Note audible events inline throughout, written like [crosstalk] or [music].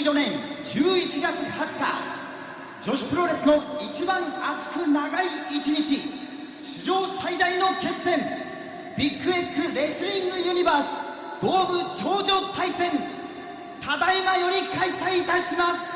2014年11月20日女子プロレスの一番熱く長い一日史上最大の決戦ビッグエッグレスリングユニバース東部頂上対戦ただいまより開催いたします。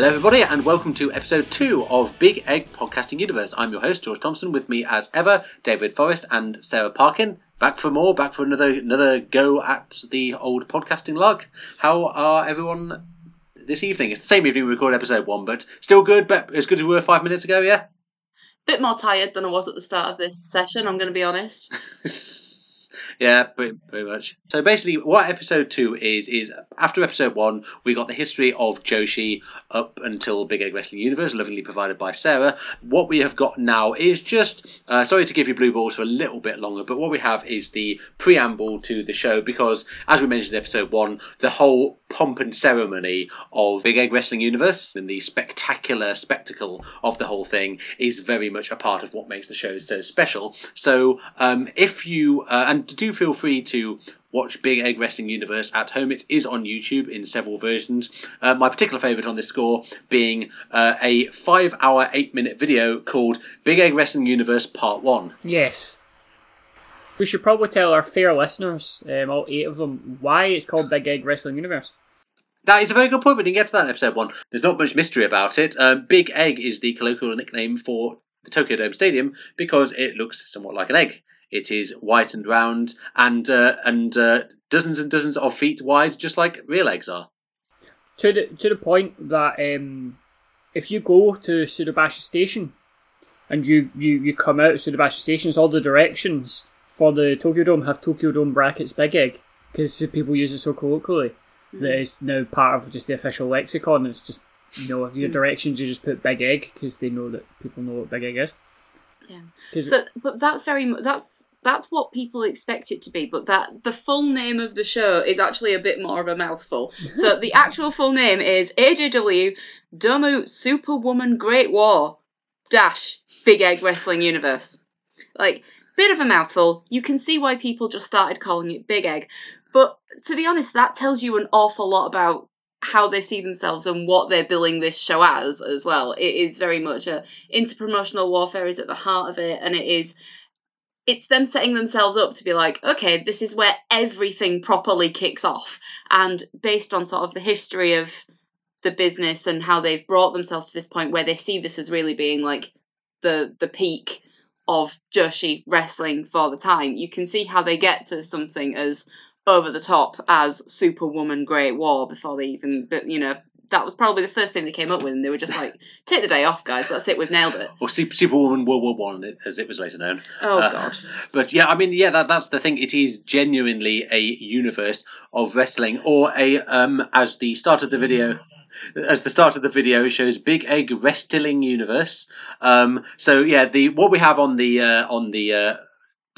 Hello, everybody, and welcome to episode two of Big Egg Podcasting Universe. I'm your host, George Thompson. With me, as ever, David Forrest and Sarah Parkin. Back for more, back for another another go at the old podcasting lug. How are everyone this evening? It's the same evening we recorded episode one, but still good, but as good as we were five minutes ago, yeah? Bit more tired than I was at the start of this session, I'm going to be honest. [laughs] Yeah, pretty, pretty much. So basically, what episode two is is after episode one, we got the history of Joshi up until Big Egg Wrestling Universe, lovingly provided by Sarah. What we have got now is just uh, sorry to give you blue balls for a little bit longer, but what we have is the preamble to the show because, as we mentioned in episode one, the whole pomp and ceremony of Big Egg Wrestling Universe and the spectacular spectacle of the whole thing is very much a part of what makes the show so special. So, um, if you uh, and do feel free to watch Big Egg Wrestling Universe at home. It is on YouTube in several versions. Uh, my particular favourite on this score being uh, a five hour, eight minute video called Big Egg Wrestling Universe Part 1. Yes. We should probably tell our fair listeners, um, all eight of them, why it's called Big Egg Wrestling Universe. That is a very good point. We didn't get to that in episode one. There's not much mystery about it. Um, Big Egg is the colloquial nickname for the Tokyo Dome Stadium because it looks somewhat like an egg. It is white and round and uh, and uh, dozens and dozens of feet wide, just like real eggs are. To the to the point that um, if you go to Suidobashi Station and you, you, you come out of Suidobashi Station, all the directions for the Tokyo Dome have Tokyo Dome brackets Big Egg because people use it so colloquially mm-hmm. that it's now part of just the official lexicon. It's just you know your mm-hmm. directions you just put Big Egg because they know that people know what Big Egg is. Yeah. So, but that's very that's that's what people expect it to be. But that the full name of the show is actually a bit more of a mouthful. [laughs] so the actual full name is AJW Domu Superwoman Great War dash Big Egg Wrestling Universe. Like bit of a mouthful. You can see why people just started calling it Big Egg. But to be honest, that tells you an awful lot about how they see themselves and what they're billing this show as as well. It is very much a interpromotional warfare is at the heart of it, and it is it's them setting themselves up to be like, okay, this is where everything properly kicks off, and based on sort of the history of the business and how they've brought themselves to this point where they see this as really being like the the peak of Joshi wrestling for the time. You can see how they get to something as over the top as Superwoman Great War before they even, but you know, that was probably the first thing they came up with, and they were just like, [laughs] "Take the day off, guys. That's it. We've nailed it." Or Super, Superwoman World War One, as it was later known. Oh uh, God! But yeah, I mean, yeah, that, that's the thing. It is genuinely a universe of wrestling, or a um, as the start of the video. As the start of the video shows, Big Egg Wrestling Universe. Um, so yeah, the what we have on the uh, on the uh,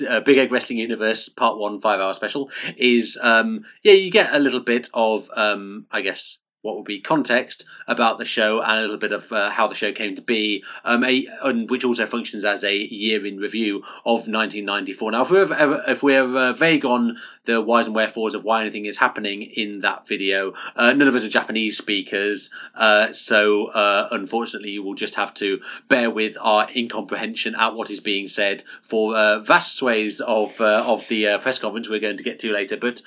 uh, Big Egg Wrestling Universe Part One five hour special is um, yeah you get a little bit of um, I guess what would be context about the show and a little bit of uh, how the show came to be, um, a, and which also functions as a year in review of 1994. Now, if we're, if we're uh, vague on the whys and wherefores of why anything is happening in that video, uh, none of us are Japanese speakers, uh, so uh, unfortunately, you will just have to bear with our incomprehension at what is being said for uh, vast swathes of of the press conference we're going to get to later. But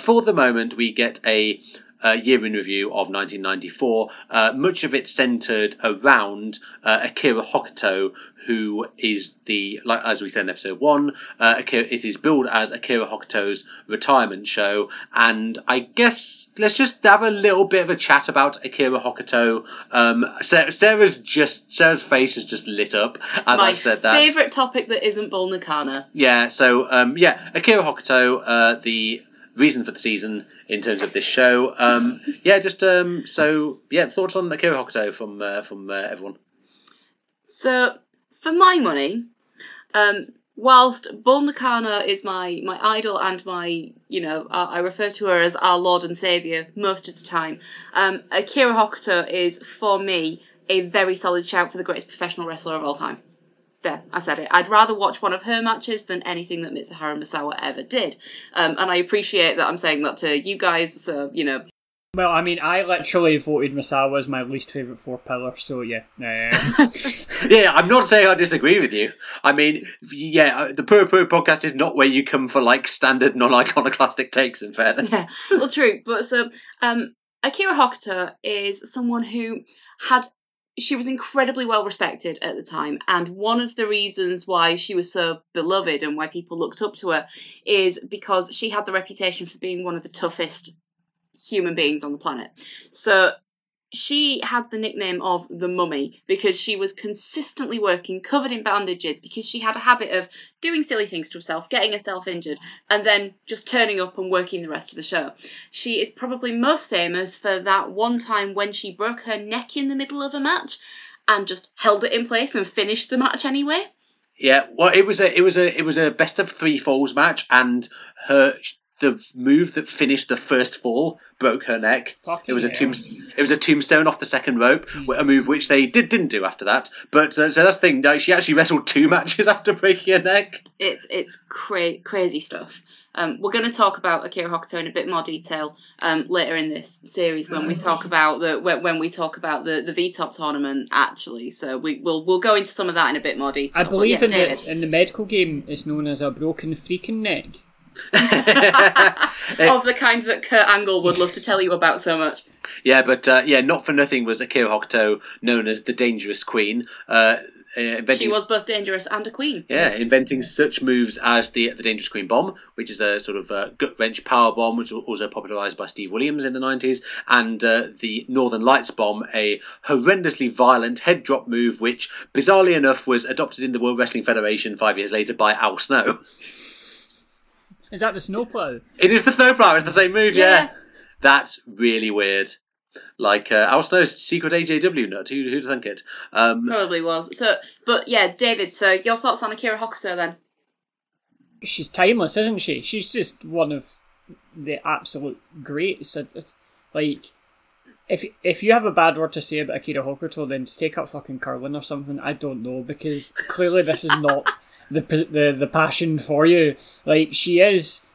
for the moment, we get a uh, year in review of 1994. Uh, much of it centered around uh, Akira Hokuto, who is the, like as we said in episode one, uh, Akira, it is billed as Akira Hokuto's retirement show. And I guess let's just have a little bit of a chat about Akira Hokuto. Um, Sarah's just Sarah's face is just lit up as My I've said that. Favorite topic that isn't Bull Nakano. Yeah. So um, yeah, Akira Hokuto, uh, the reason for the season in terms of this show. Um, yeah, just um, so yeah, thoughts on Akira Hokuto from uh, from uh, everyone. So for my money, um, whilst Bull Nakano is my my idol and my you know I, I refer to her as our Lord and Savior most of the time, um, Akira Hokuto is for me a very solid shout for the greatest professional wrestler of all time there, I said it. I'd rather watch one of her matches than anything that Mitsuharu Misawa ever did. Um, and I appreciate that I'm saying that to you guys, so, you know. Well, I mean, I literally voted Misawa as my least favourite four pillar, so yeah. [laughs] yeah, I'm not saying I disagree with you. I mean, yeah, uh, the Puro Puro podcast is not where you come for, like, standard non-iconoclastic takes, in fairness. Yeah, well, true. But so, um, Akira Hokuto is someone who had she was incredibly well respected at the time. And one of the reasons why she was so beloved and why people looked up to her is because she had the reputation for being one of the toughest human beings on the planet. So she had the nickname of the mummy because she was consistently working covered in bandages because she had a habit of doing silly things to herself, getting herself injured, and then just turning up and working the rest of the show. She is probably most famous for that one time when she broke her neck in the middle of a match and just held it in place and finished the match anyway. Yeah, well, it was a it was a it was a best of three falls match, and her the move that finished the first fall broke her neck. Fucking it was a hell. tomb, it was a tombstone off the second rope, a move which they did didn't do after that. But uh, so that's the thing. no, She actually wrestled two [laughs] matches after breaking her neck. It's it's cra- crazy stuff. Um, we're going to talk about Akira Hokuto in a bit more detail um, later in this series when we talk about the when, when we talk about the the V Top tournament actually. So we will we'll go into some of that in a bit more detail. I believe yeah, in David. the in the medical game, it's known as a broken freaking neck. [laughs] of the kind that Kurt Angle would love to tell you about so much. Yeah, but uh, yeah, not for nothing was Akira Hokuto known as the Dangerous Queen. Uh, uh, inventing She was both dangerous and a queen. Yeah, inventing such moves as the the Dangerous Queen bomb, which is a sort of uh, gut wrench power bomb, which was also popularized by Steve Williams in the 90s, and uh, the Northern Lights bomb, a horrendously violent head drop move, which bizarrely enough was adopted in the World Wrestling Federation five years later by Al Snow. [laughs] Is that the snowplow? It is the snowplow. It's the same move. Yeah, Yeah. that's really weird. Like uh, Al Snow's secret AJW nut. Who who'd think it? Um, Probably was. So, but yeah, David. So your thoughts on Akira Hokuto then? She's timeless, isn't she? She's just one of the absolute greats. It- it's like if if you have a bad word to say about Akira Hokuto, then just take up fucking curling or something. I don't know because clearly this is not the the the passion for you. Like she is.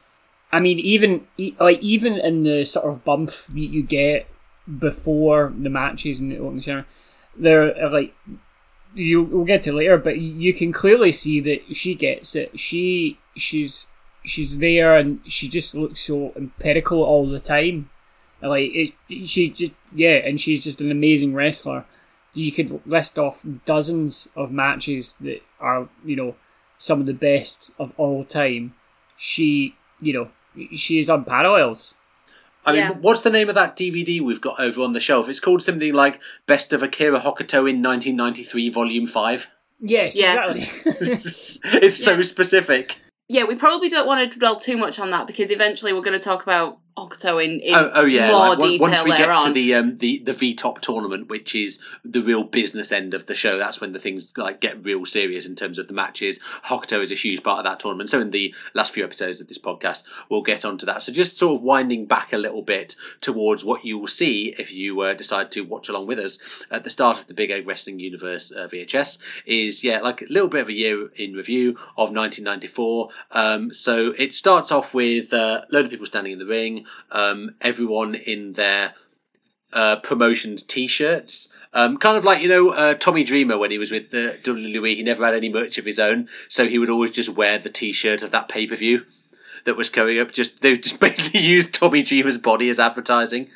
I mean, even like even in the sort of bump you, get before the matches and the opening ceremony, there are like you we'll get to later, but you can clearly see that she gets it. She she's she's there and she just looks so empirical all the time. Like it, she just yeah, and she's just an amazing wrestler. You could list off dozens of matches that are you know some of the best of all time. She you know she is unparalleled. I mean, Yeah. what's the name of that DVD we've got over on the shelf? It's called something like Best of Akira Hokuto in 1993, Volume 5. Yes, Yeah. exactly. [laughs] [laughs] it's so Yeah. specific. Yeah, we probably don't want to dwell too much on that because eventually we're going to talk about Hokuto in, in oh, oh, yeah. more like, detail once we get on. to the um the the V Top tournament, which is the real business end of the show, that's when the things like get real serious in terms of the matches. Hokuto is a huge part of that tournament. So in the last few episodes of this podcast, we'll get onto that. So just sort of winding back a little bit towards what you will see if you uh, decide to watch along with us at the start of the Big Egg Wrestling Universe uh, VHS is yeah like a little bit of a year in review of 1994. Um, so it starts off with uh, a load of people standing in the ring um, everyone in their uh, promotions T-shirts. Um, kind of like you know uh, Tommy Dreamer when he was with the WWE, he never had any merch of his own, so he would always just wear the T-shirt of that pay per view that was coming up. Just they just [laughs] basically used Tommy Dreamer's body as advertising.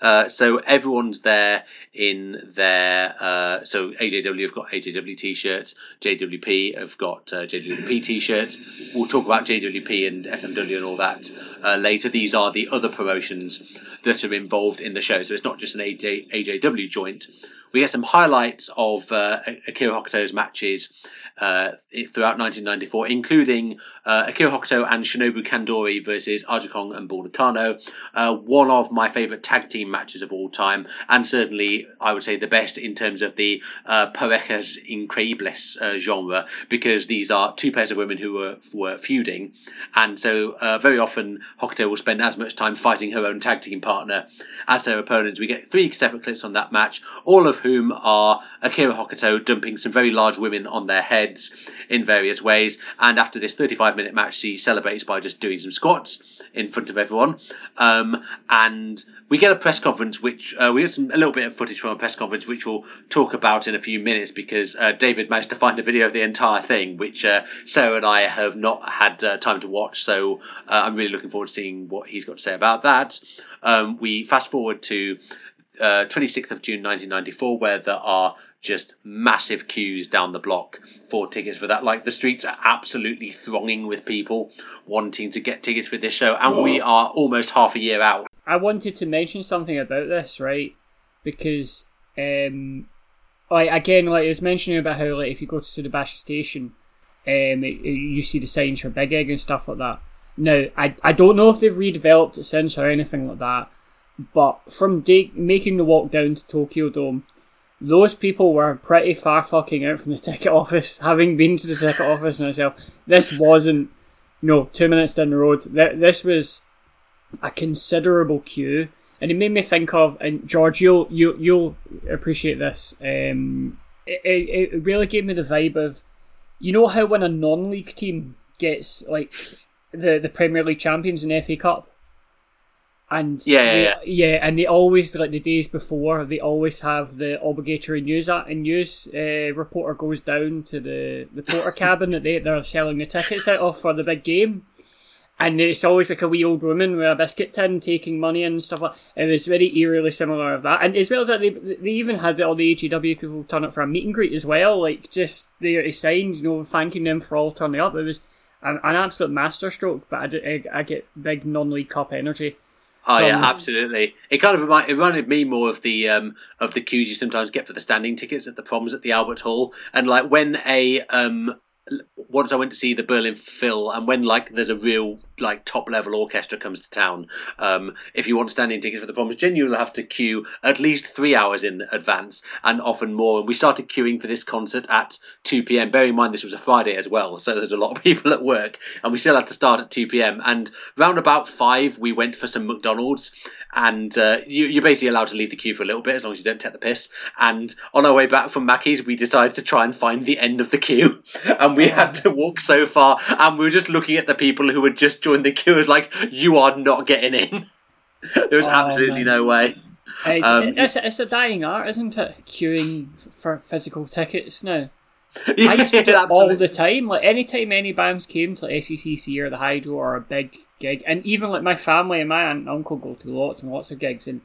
Uh, so everyone's there in their. Uh, so AJW have got AJW t-shirts. JWP have got uh, JWP t-shirts. We'll talk about JWP and FMW and all that uh, later. These are the other promotions that are involved in the show. So it's not just an AJ, AJW joint. We get some highlights of uh, Akira Hokuto's matches uh, throughout 1994, including uh, Akira Hokuto and Shinobu Kandori versus Aja Kong and Bull. Uh, one of my favourite tag team matches of all time, and certainly I would say the best in terms of the uh, Parejas Increíbles uh, genre, because these are two pairs of women who were, were feuding, and so uh, very often Hokuto will spend as much time fighting her own tag team partner as her opponents. We get three separate clips on that match, all of whom are Akira Hokuto dumping some very large women on their head heads in various ways. And after this 35 minute match, she celebrates by just doing some squats in front of everyone. Um, and we get a press conference, which uh, we get some a little bit of footage from a press conference, which we'll talk about in a few minutes because uh, David managed to find a video of the entire thing, which uh, Sarah and I have not had uh, time to watch. So uh, I'm really looking forward to seeing what he's got to say about that. Um, we fast forward to 26th uh, of June 1994, where there are just massive queues down the block for tickets for that. Like the streets are absolutely thronging with people wanting to get tickets for this show, and Whoa. we are almost half a year out. I wanted to mention something about this, right? Because, um, like again, like I was mentioning about how like if you go to Suidobashi Station, um, it, you see the signs for Big Egg and stuff like that. Now, I I don't know if they've redeveloped it since or anything like that, but from de- making the walk down to Tokyo Dome those people were pretty far fucking out from the [laughs] ticket office, having been to the ticket office myself. This wasn't, you know, two minutes down the road. This was a considerable queue, and it made me think of, and George, you'll you, you'll appreciate this. Um, it, it, it really gave me the vibe of, you know how when a non-league team gets like the the Premier League champions in FA Cup, and yeah, they, yeah, yeah, and they always like the days before they always have the obligatory news at and news uh, reporter goes down to the the porter [laughs] cabin that they they're selling the tickets out of for the big game, and it's always like a wee old woman with a biscuit tin taking money and stuff like. It was very eerily similar of that, and as well as that, they they even had all the AJW people turn up for a meet and greet as well, like just there to sign, you know, thanking them for all turning up. It was an, an absolute masterstroke, but I, I, I get big non-league cup energy Oh yeah, absolutely. It kind of reminded, it reminded me more of the um, of the queues you sometimes get for the standing tickets at the proms at the Albert Hall, and like when a um, once I went to see the Berlin Phil, and when like there's a real like top level orchestra comes to town, um, if you want standing tickets for the proms, you'll have to queue at least three hours in advance, and often more. And we started queuing for this concert at two p.m. Bear in mind this was a Friday as well, so there's a lot of [laughs] people at work, and we still had to start at two p.m. And round about five, we went for some McDonald's, and uh, you, are basically allowed to leave the queue for a little bit as long as you don't take the piss. And on our way back from Mackey's, we decided to try and find the end of the queue, [laughs] and we had to walk so far, and we were just looking at the people who had just joined the queue as like, you are not getting in. [laughs] there was oh, absolutely man. no way. It's, um, it's, it's, a dying art, isn't it? Queuing for physical tickets now. [laughs] Yeah, I used to do it all the time. Like anytime any bands came to like SECC or the Hydro or a big gig, and even like my family and my aunt and uncle go to lots and lots of gigs. And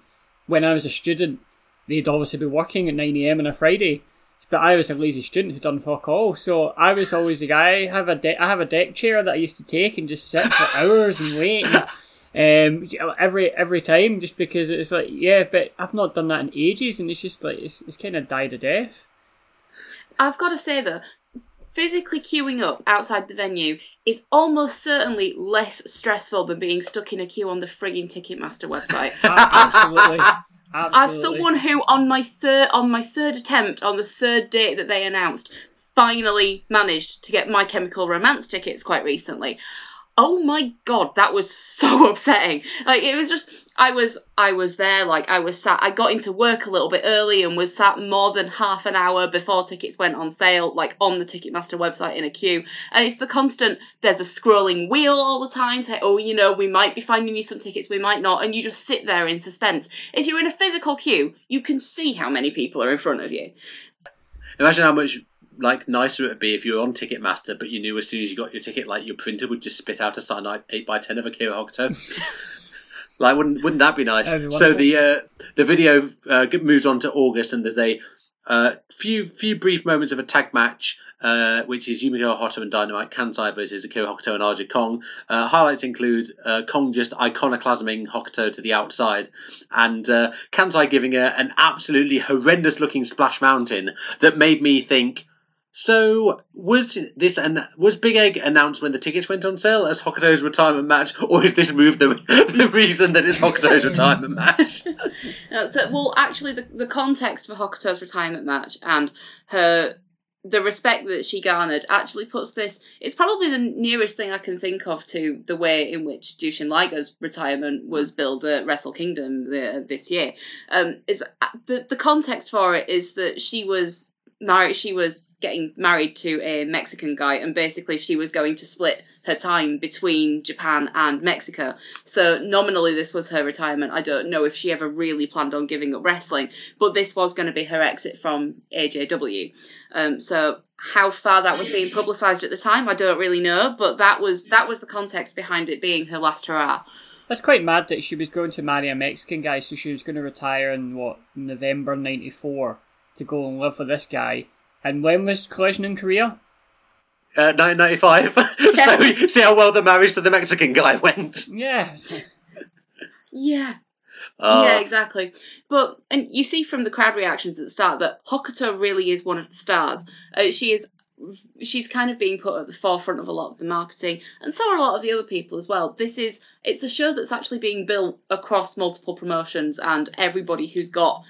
when I was a student, they'd obviously be working at nine a.m. on a Friday, but I was a lazy student who done fuck all. So I was always the guy. I have a de- I have a deck chair that I used to take and just sit for hours and wait. And, [laughs] um, every every time, just because it's like, yeah, but I've not done that in ages, and it's just like it's, it's kind of died a death. I've got to say though, physically queuing up outside the venue is almost certainly less stressful than being stuck in a queue on the frigging Ticketmaster website. Absolutely. [laughs] Absolutely. As someone who, on my third on my third attempt, on the third date that they announced, finally managed to get My Chemical Romance tickets quite recently. Oh my god, that was so [laughs] upsetting. Like it was just I was I was there, like I was sat I got into work a little bit early and was sat more than half an hour before tickets went on sale, like on the Ticketmaster website in a queue. And it's the constant there's a scrolling wheel all the time, say, oh, you know, we might be finding you some tickets, we might not, and you just sit there in suspense. If you're in a physical queue, you can see how many people are in front of you. Imagine how much like nicer it would be if you were on Ticketmaster, but you knew as soon as you got your ticket, like your printer would just spit out a signed eight by ten of Akira Hokuto. [laughs] like, wouldn't wouldn't that be nice? Be so the uh, the video uh, moves on to August, and there's a uh, few few brief moments of a tag match, uh, which is Yumiko Hotta and Dynamite Kansai versus Akira Hokuto and Aja Kong. Uh, highlights include uh, Kong just iconoclasming Hokuto to the outside, and uh, Kansai giving her an absolutely horrendous looking splash mountain that made me think. So was this an was Big Egg announced when the tickets went on sale as Hokuto's retirement match, or is this move the [laughs] the reason that it's Hokuto's retirement match? [laughs] Uh, so, well, actually, the, the context for Hokuto's retirement match and her the respect that she garnered actually puts this. It's probably the nearest thing I can think of to the way in which Jushin Liger's retirement was billed at Wrestle Kingdom the, this year. Um, is the the context for it is that she was married. She was getting married to a Mexican guy, and basically she was going to split her time between Japan and Mexico. So nominally, this was her retirement. I don't know if she ever really planned on giving up wrestling, but this was going to be her exit from AJW. Um, so how far that was being publicised at the time, I don't really know, but that was that was the context behind it being her last hurrah. That's quite mad that she was going to marry a Mexican guy, so she was going to retire in what November '94 to go and live with this guy. And when was Collision in Korea? Uh, 1995. [laughs] so see how well the marriage to the Mexican guy went. Yeah, Yeah, Uh, yeah, exactly. But and you see from the crowd reactions at the start that Hokuto really is one of the stars. Uh, she is. She's kind of being put at the forefront of a lot of the marketing, and so are a lot of the other people as well. This is it's a show that's actually being built across multiple promotions, and everybody who's got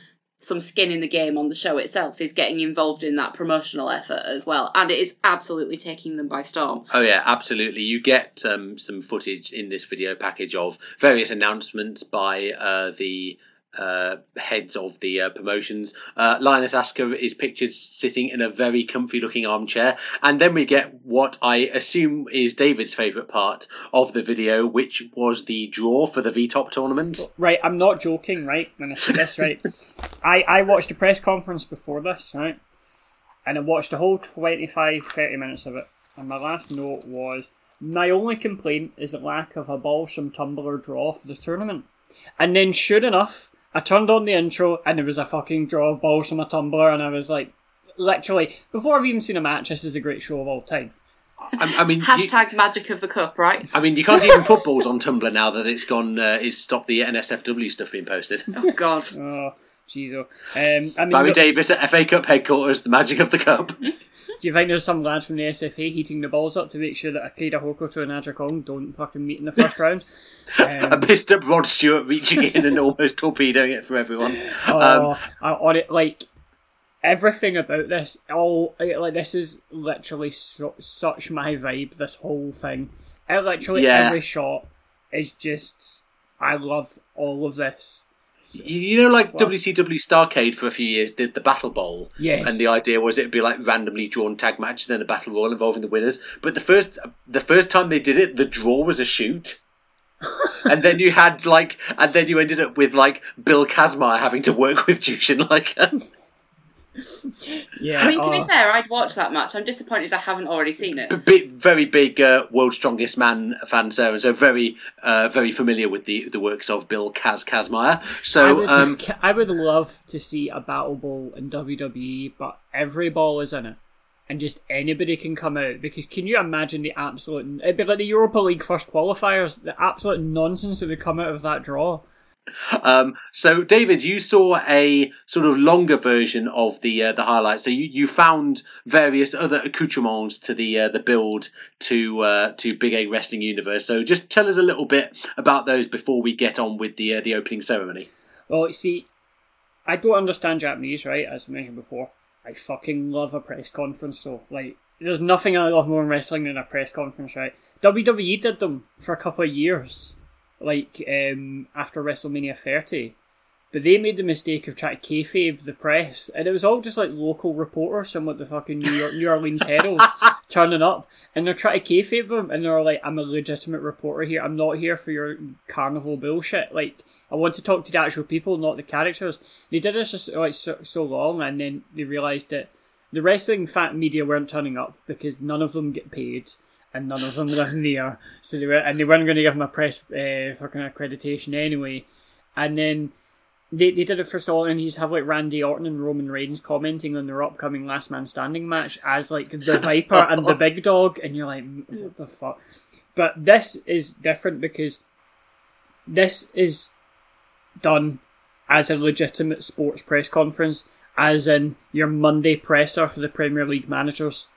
some skin in the game on the show itself is getting involved in that promotional effort as well, and it is absolutely taking them by storm. Oh yeah, absolutely. You get um, some footage in this video package of various announcements by uh, the uh, heads of the uh, promotions. Uh, Linus Asker is pictured sitting in a very comfy-looking armchair, and then we get what I assume is David's favourite part of the video, which was the draw for the V-Top tournament. right. I'm not joking, right? When I say this, right? [laughs] I I watched a press conference before this, right? And I watched the whole 25, 30 minutes of it. And my last note was my only complaint is the lack of a Balsam tumbler draw for the tournament. And then, sure enough, I turned on the intro and there was a fucking draw of Balsam a tumbler, and I was like, literally, before I've even seen a match, this is a great show of all time. I, I mean, you, Hashtag magic of the cup, right? I mean, you can't even put balls on Tumblr now that it's gone. Uh, it's stopped the NSFW stuff being posted. Oh God. [laughs] Oh, jeez. oh. Um, I mean, Barry look- Davis at FA Cup headquarters, the magic of the cup. Do you think there's some lads from the SFA heating the balls up to make sure that Akira Hokuto and Aja Kong don't fucking meet in the first round? [laughs] a pissed up Rod Stewart reaching in and almost torpedoing it for everyone. Oh, Um, I, on it like everything about this. All like this is literally so, such my vibe. This whole thing, it literally Yeah. every shot is just. I love all of this. You know, like WCW Starcade for a few years did the Battle Bowl. Yes. And the idea was it'd be like randomly drawn tag matches and then a battle royal involving the winners. But the first the first time they did it, the draw was a shoot. [laughs] and then you had like, and then you ended up with like Bill Kazmaier having to work with Jushin like. [laughs] Yeah. I mean, to be oh, fair, I'd watch that match. I'm disappointed I haven't already seen it. big, very big uh, world's strongest man fan there, and so very, uh, very familiar with the the works of Bill Kaz Kazmaier. I So, would, um, I would love to see a battle ball in WWE, but every ball is in it. And just anybody can come out because can you imagine the absolute? It'd be like the Europa League first qualifiers. The absolute nonsense that would come out of that draw. Um, so, David, you saw a sort of longer version of the uh, the highlights. So you, you found various other accoutrements to the uh, the build to uh, to Big Egg Wrestling Universe. So just tell us a little bit about those before we get on with the uh, the opening ceremony. Well, you see, I don't understand Japanese, right? As mentioned before, I fucking love a press conference. So, like, there's nothing I love more in wrestling than a press conference, right? WWE did them for a couple of years like um, after WrestleMania 30. But they made the mistake of trying to kayfabe the press, and it was all just like local reporters from like the fucking New York New Orleans Herald [laughs] turning up, and they're trying to kayfabe them, and they're like, "I'm a legitimate reporter here. I'm not here for your carnival bullshit. Like, I want to talk to the actual people, not the characters." They did this just like so, so long, and then they realized that the wrestling fan media weren't turning up because none of them get paid and none of them live [laughs] near. So they were, and they weren't going to give him a press uh, fucking accreditation anyway. And then they, they did it for long, and you just have like Randy Orton and Roman Reigns commenting on their upcoming Last Man Standing match as like the [laughs] Viper and the Big Dog, and you're like, what the fuck? But this is different because this is done as a legitimate sports press conference, as in your Monday presser for the Premier League managers.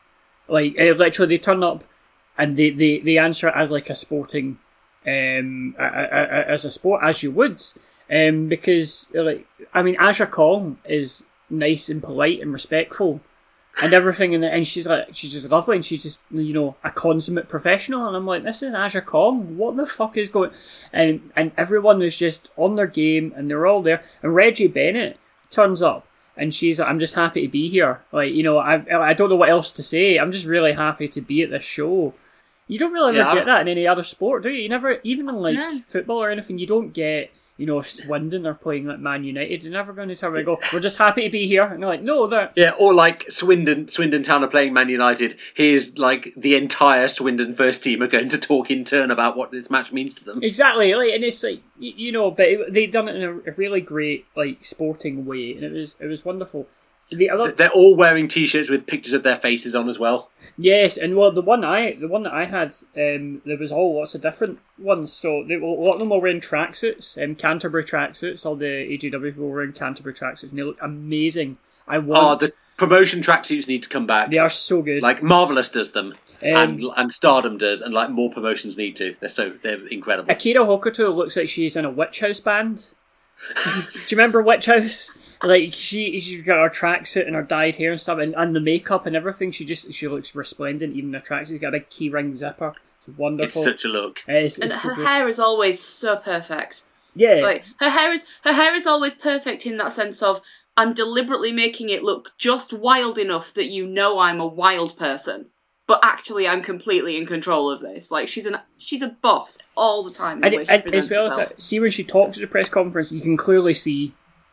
Like, literally, they turn up and they, they, they answer it as like a sporting, um, a, a, a, as a sport as you would, um, because like I mean, Aja Kong is nice and polite and respectful, and everything, and and she's like she's just lovely, and she's just you know a consummate professional, and I'm like, this is Aja Kong, what the fuck is going, and and everyone is just on their game, and they're all there, and Reggie Bennett turns up. And she's like, I'm just happy to be here. Like, you know, I I don't know what else to say. I'm just really happy to be at this show. You don't really ever yeah, get that in any other sport, do you? You never, even in like no. football or anything, you don't get, you know, if Swindon are playing like Man United, you're never going to tell me, go, we're just happy to be here. And they're like, no, that. Yeah, or like Swindon, Swindon Town are playing Man United. Here's like the entire Swindon first team are going to talk in turn about what this match means to them. Exactly, like, and it's like, you know, but it, they've done it in a, a really great, like, sporting way, and it was, it was wonderful. The other... They're all wearing T-shirts with pictures of their faces on as well. Yes, and well, the one I the one that I had, um, there was all lots of different ones. So they, a lot of them were wearing tracksuits, um, Canterbury tracksuits. All the AJW people were wearing Canterbury tracksuits, and they look amazing. I want. Oh, the promotion tracksuits need to come back. They are so good. Like Marvelous does them, um, and and Stardom does, and like more promotions need to. They're so they're incredible. Akira Hokuto looks like she's in a witch house band. [laughs] Do you remember Witch House? Like she, she's got her tracksuit and her dyed hair and stuff, and, and the makeup and everything. She just she looks resplendent. Even her tracksuit, she's got a key ring zipper. It's wonderful. It's such a look. It's, and it's her so hair is always so perfect. Yeah, like her hair is her hair is always perfect in that sense of I'm deliberately making it look just wild enough that you know I'm a wild person but actually I'm completely in control of this. Like she's an she's a boss all the time. and, and as well as that, see when she talks at the press conference, you can clearly see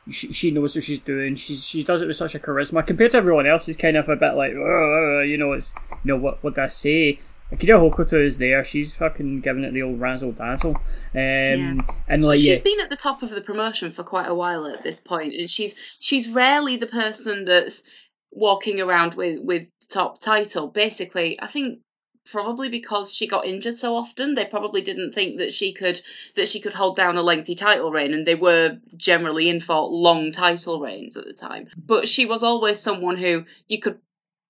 she, she knows what she's doing. She's she does it with such a charisma compared to everyone else. She's kind of a bit like, you know, it's you know what what did I say? Akira Hokuto is there. She's fucking giving it the old razzle dazzle. Um, yeah. And like, she's yeah. been at the top of the promotion for quite a while at this point, and she's she's rarely the person that's walking around with with top title. Basically, I think probably because she got injured so often they probably didn't think that she could that she could hold down a lengthy title reign and they were generally in for long title reigns at the time but she was always someone who you could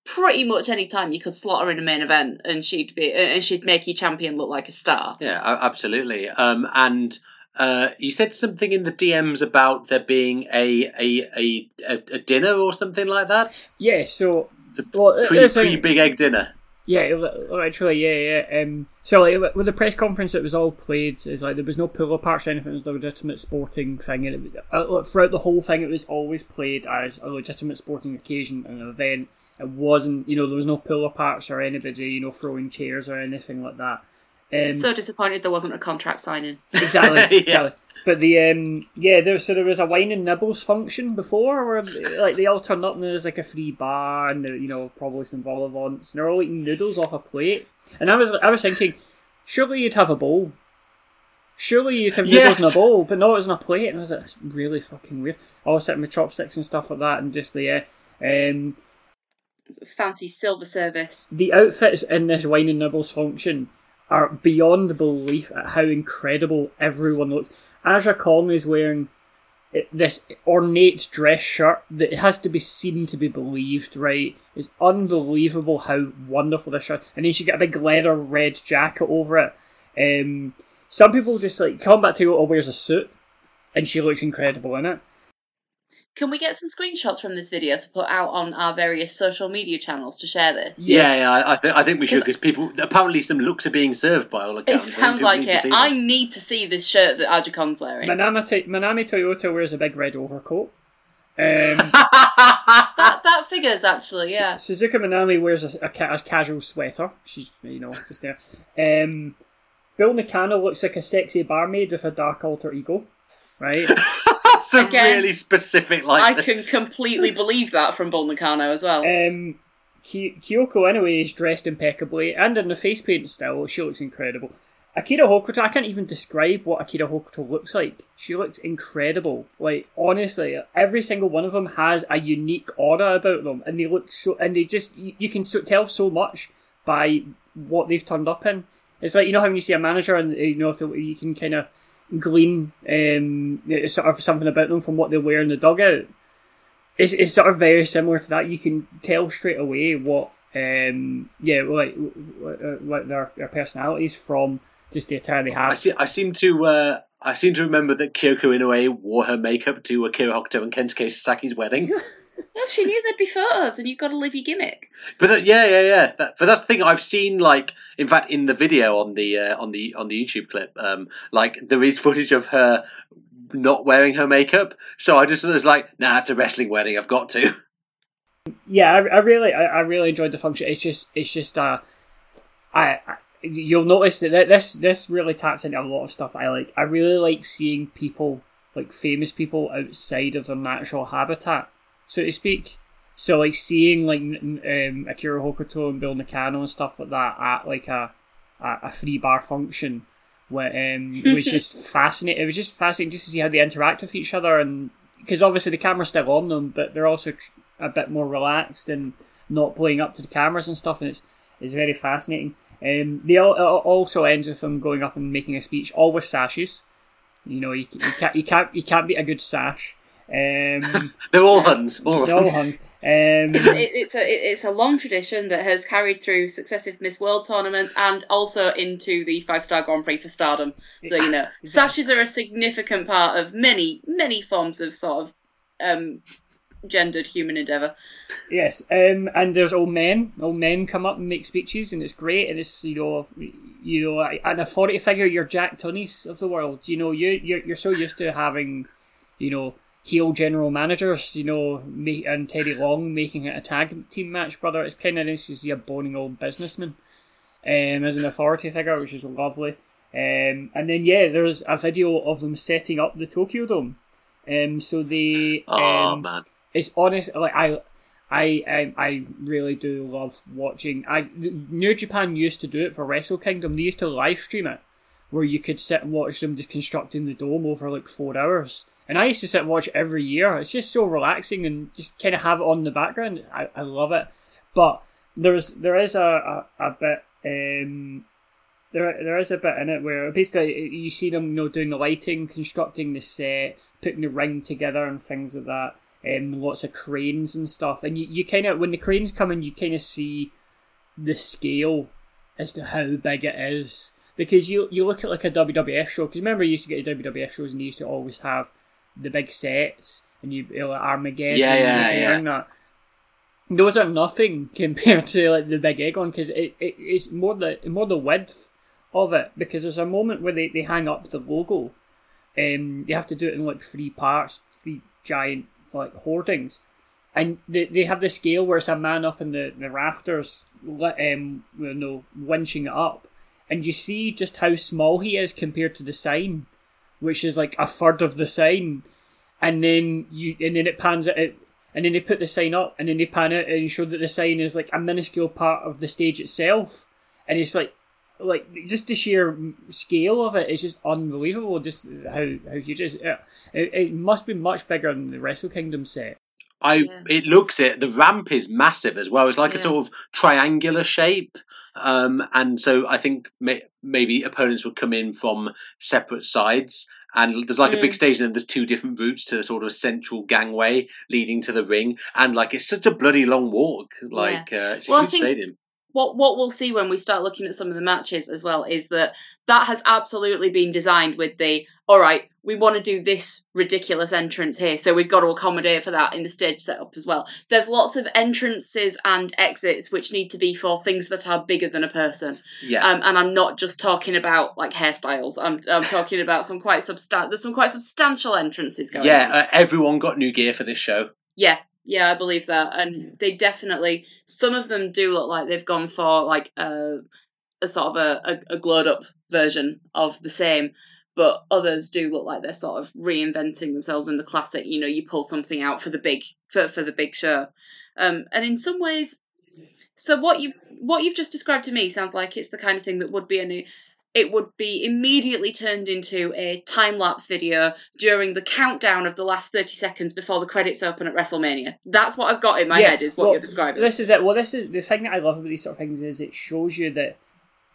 pretty much any time you could slot her in a main event and she'd be and she'd make your champion look like a star yeah absolutely um and uh, you said something in the DMs about there being a a, a, a, a dinner or something like that. Yeah, so it's a well, pre, pre big egg dinner. Yeah, literally, yeah, yeah. Um, so like with the press conference, it was all played. It's like there was no pull parts or anything. It was a legitimate sporting thing, and it, uh, throughout the whole thing, it was always played as a legitimate sporting occasion and an event. It wasn't, you know, there was no pull parts or anybody, you know, throwing chairs or anything like that. Um, so disappointed there wasn't a contract signing. Exactly, [laughs] yeah. exactly. But the um yeah, there so there was a wine and nibbles function before where like they all turned up and there was like a free bar and you know probably some vol and they're all eating noodles off a plate. And I was I was thinking, surely you'd have a bowl. Surely you'd have noodles yes. in a bowl, but no, it was in a plate. And I was like, that's really fucking weird. I was sitting with chopsticks and stuff like that, and just the uh, um, fancy silver service. The outfits in this wine and nibbles function are beyond belief at how incredible everyone looks. Aja Kong is wearing this ornate dress shirt that it has to be seen to be believed, right? It's unbelievable how wonderful this shirt. And then she got a big leather red jacket over it. Um, some people just like Combat Toyota wears a suit, and she looks incredible in it. Can we get some screenshots from this video to put out on our various social media channels to share this? Yeah, yeah, I, I think I think we should because people apparently some looks are being served by all accounts. It sounds like it. I need to see this shirt that Aja Kong's wearing. Manami, Manami Toyota wears a big red overcoat. Um, [laughs] that that figures actually, yeah. Suzuka Minami wears a, a, a, casual sweater. She's you know just there. Um, Bull Nakano looks like a sexy barmaid with a dark alter ego, right? [laughs] That's a Again, really specific like. I can completely believe that from Bull Nakano as well. Um, Kyoko Inoue is dressed impeccably and in the face paint still. She looks incredible. Akira Hokuto, I can't even describe what Akira Hokuto looks like. She looks incredible. Like honestly, every single one of them has a unique aura about them, and they look so. And they just you, you can so, tell so much by what they've turned up in. It's like you know how when you see a manager and you know if you can kind of glean um, sort of something about them from what they wear in the dugout. It's, it's sort of very similar to that. You can tell straight away what um, yeah like what their, their personalities from just the attire they have. I, see, I seem to uh, I seem to remember that Kyoko Inoue wore her makeup to Akira Hokuto and Kensuke Sasaki's wedding. [laughs] Well, she knew there'd be photos, and you've got to live your gimmick. But that, yeah, yeah, yeah. That, but that's the thing I've seen. Like, in fact, in the video on the uh, on the on the YouTube clip, um, like there is footage of her not wearing her makeup. So I just was like, nah, it's a wrestling wedding. I've got to. Yeah, I, I really, I, I, really enjoyed the function. It's just, it's just, uh, I, I you'll notice that this this really taps into a lot of stuff I like. I really like seeing people like famous people outside of their natural habitat so to speak. So like seeing like um, Akira Hokuto and Bull Nakano and stuff like that at like a a, a free bar function, where um, it [laughs] was just fascinating. It was just fascinating just to see how they interact with each other, and because obviously the camera's still on them, but they're also a bit more relaxed and not playing up to the cameras and stuff, and it's it's very fascinating. Um, they all, also ends with them going up and making a speech, all with sashes. You know, you, you can't you can't you can't beat a good sash. Um, [laughs] They're all Huns. All They're all Huns. Um, [laughs] it, it's a it's a long tradition that has carried through successive Miss World tournaments and also into the five star Grand Prix for Stardom. So you know, exactly. sashes are a significant part of many many forms of sort of um, gendered human endeavour. Yes, um, and there's old men. Old men come up and make speeches, and it's great. And it's you know, you know, an authority figure. You're Jack Tunney's of the world. You know, you you're, you're so used to having, you know, heel general managers, you know, and Teddy Long making it a tag team match, brother. It's kind of nice to see a boning old businessman um, as an authority figure, which is lovely. Um, and then yeah, there's a video of them setting up the Tokyo Dome. Um, so they, oh um, man, it's honest. Like I, I, I, I really do love watching. I New Japan used to do it for Wrestle Kingdom. They used to live stream it, where you could sit and watch them just constructing the dome over like four hours and I used to sit and watch every year. It's just so relaxing and just kind of have it on the background. I, I love it. But there's there is a, a, a bit um, there there is a bit in it where basically you see them you know doing the lighting, constructing the set, putting the ring together and things like that. Um, lots of cranes and stuff, and you, you kind of when the cranes come in, you kind of see the scale as to how big it is because you you look at like a WWF show because remember you used to get the WWF shows and they used to always have the big sets and you, you know, Armageddon. Yeah, yeah, yeah. That. Those are nothing [laughs] compared to like the big egg one because it, it it's more the more the width of it because there's a moment where they, they hang up the logo and um, you have to do it in like three parts, three giant like hoardings. And they, they have the scale where it's a man up in the, the rafters, um, you know, winching it up. And you see just how small he is compared to the sign which is like a third of the sign, and then you and then it pans it, and then they put the sign up, and then they pan it and show that the sign is like a minuscule part of the stage itself, and it's like like just the sheer scale of it is just unbelievable. Just how how huge it is. It, it must be much bigger than the Wrestle Kingdom set. I yeah. it looks it. The ramp is massive as well. It's like yeah. a sort of triangular shape, um, and so I think may, maybe opponents would come in from separate sides. And there's like mm. a big mm. stage, and then there's two different routes to the sort of central gangway leading to the ring, and like it's such a bloody long walk. Like yeah. uh, it's a well, huge think, stadium what what we'll see when we start looking at some of the matches as well is that that has absolutely been designed with the all right we want to do this ridiculous entrance here so we've got to accommodate for that in the stage setup as well. There's lots of entrances and exits which need to be for things that are bigger than a person. Yeah. Um, and i'm not just talking about like hairstyles. I'm, I'm talking about some quite substan- there's some quite substantial entrances going yeah uh, everyone got new gear for this show. Yeah yeah, I believe that, and they definitely some of them do look like they've gone for like a, a sort of a, a, a glowed up version of the same, but others do look like they're sort of reinventing themselves in the classic. You know, you pull something out for the big for for the big show, um, and in some ways, so what you've what you've just described to me sounds like it's the kind of thing that would be a new it would be immediately turned into a time lapse video during the countdown of the last 30 seconds before the credits open at WrestleMania. That's what I've got in my yeah, head, is what well, you're describing. This is it. Well, this is the thing that I love about these sort of things is it shows you that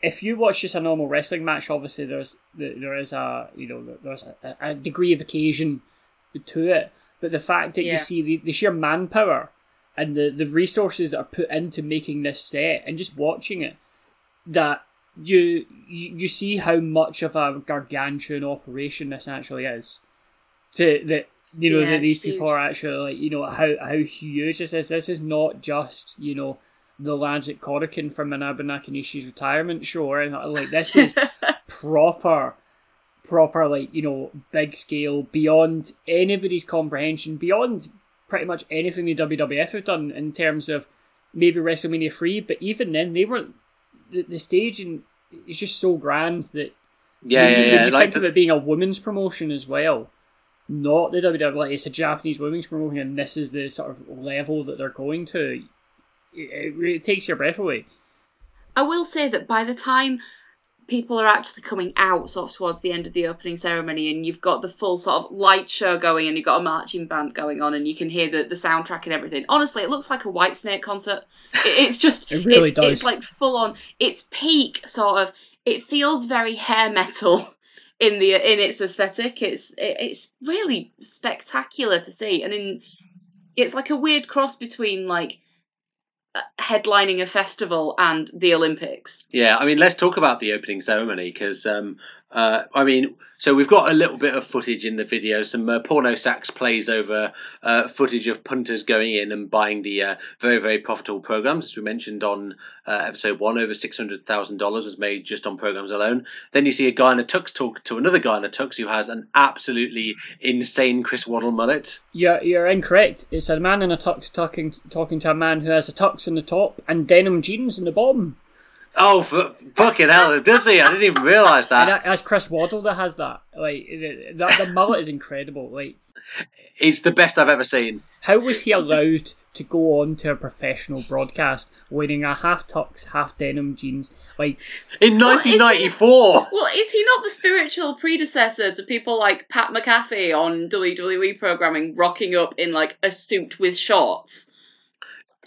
if you watch just a normal wrestling match, obviously there's there is a you know there's a, a degree of occasion to it, but the fact that yeah. you see the, the sheer manpower and the, the resources that are put into making this set and just watching it, that you you see how much of a gargantuan operation this actually is. To that you know yeah, that these people huge. are actually like you know how how huge this is. This is not just you know the lads at Korakuen from Manabu Nakanishi's retirement show or anything uh, like this is [laughs] proper proper like you know big scale beyond anybody's comprehension beyond pretty much anything the WWF have done in terms of maybe WrestleMania three, but even then they weren't the, the staging is just so grand that yeah, when, yeah, yeah. you like think the... of it being a women's promotion as well, not the WWE. Like it's a Japanese women's promotion, and this is the sort of level that they're going to. It, it, it takes your breath away. I will say that by the time people are actually coming out sort of towards the end of the opening ceremony and you've got the full sort of light show going and you've got a marching band going on and you can hear the, the soundtrack and everything. Honestly it looks like a Whitesnake concert. It's [laughs] just it really it's, does. it's like full on it's peak sort of it feels very hair metal [laughs] in the in its aesthetic. It's it, it's really spectacular to see and in it's like a weird cross between like headlining a festival and the Olympics. Yeah, I mean, let's talk about the opening ceremony because um, uh, I mean, so we've got a little bit of footage in the video. Some uh, porno sax plays over uh, footage of punters going in and buying the uh, very very profitable programs. As we mentioned on uh, episode one, over six hundred thousand dollars was made just on programs alone. Then you see a guy in a tux talk to another guy in a tux who has an absolutely insane Chris Waddle mullet. You're you're incorrect. It's a man in a tux talking talking to a man who has a tux in the top and denim jeans in the bottom. Oh, fucking hell, does he? I didn't even realise that. And that's Chris Waddle that has that. Like, the, the, the mullet is incredible. Like, it's the best I've ever seen. How was he allowed to go on to a professional broadcast wearing a half tux, half denim jeans? Like in 1994. Well, is he, well, is he not the spiritual predecessor to people like Pat McAfee on WWE programming, rocking up in like a suit with shorts?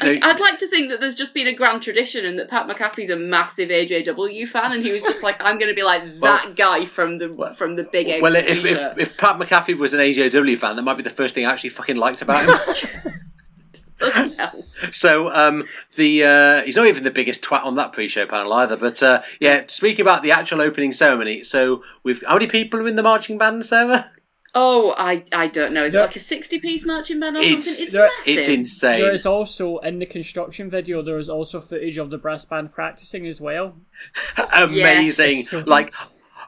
I'd like to think that there's just been a grand tradition and that Pat McAfee's a massive AJW fan and he was just like, I'm going to be like that well, guy from the well, from the big Well, if, if, if, Pat McAfee was an AJW fan, that might be the first thing I actually fucking liked about him. [laughs] so um, the uh, he's not even the biggest twat on that pre-show panel either. But uh, yeah, speaking about the actual opening ceremony, so we've how many people are in the marching band, Sarah? Oh, I I don't know. Is there, it like a sixty piece marching band or it's, something? It's there, massive. It's insane. There is also in the construction video. There is also footage of the brass band practicing as well. [laughs] Amazing! Yeah. So like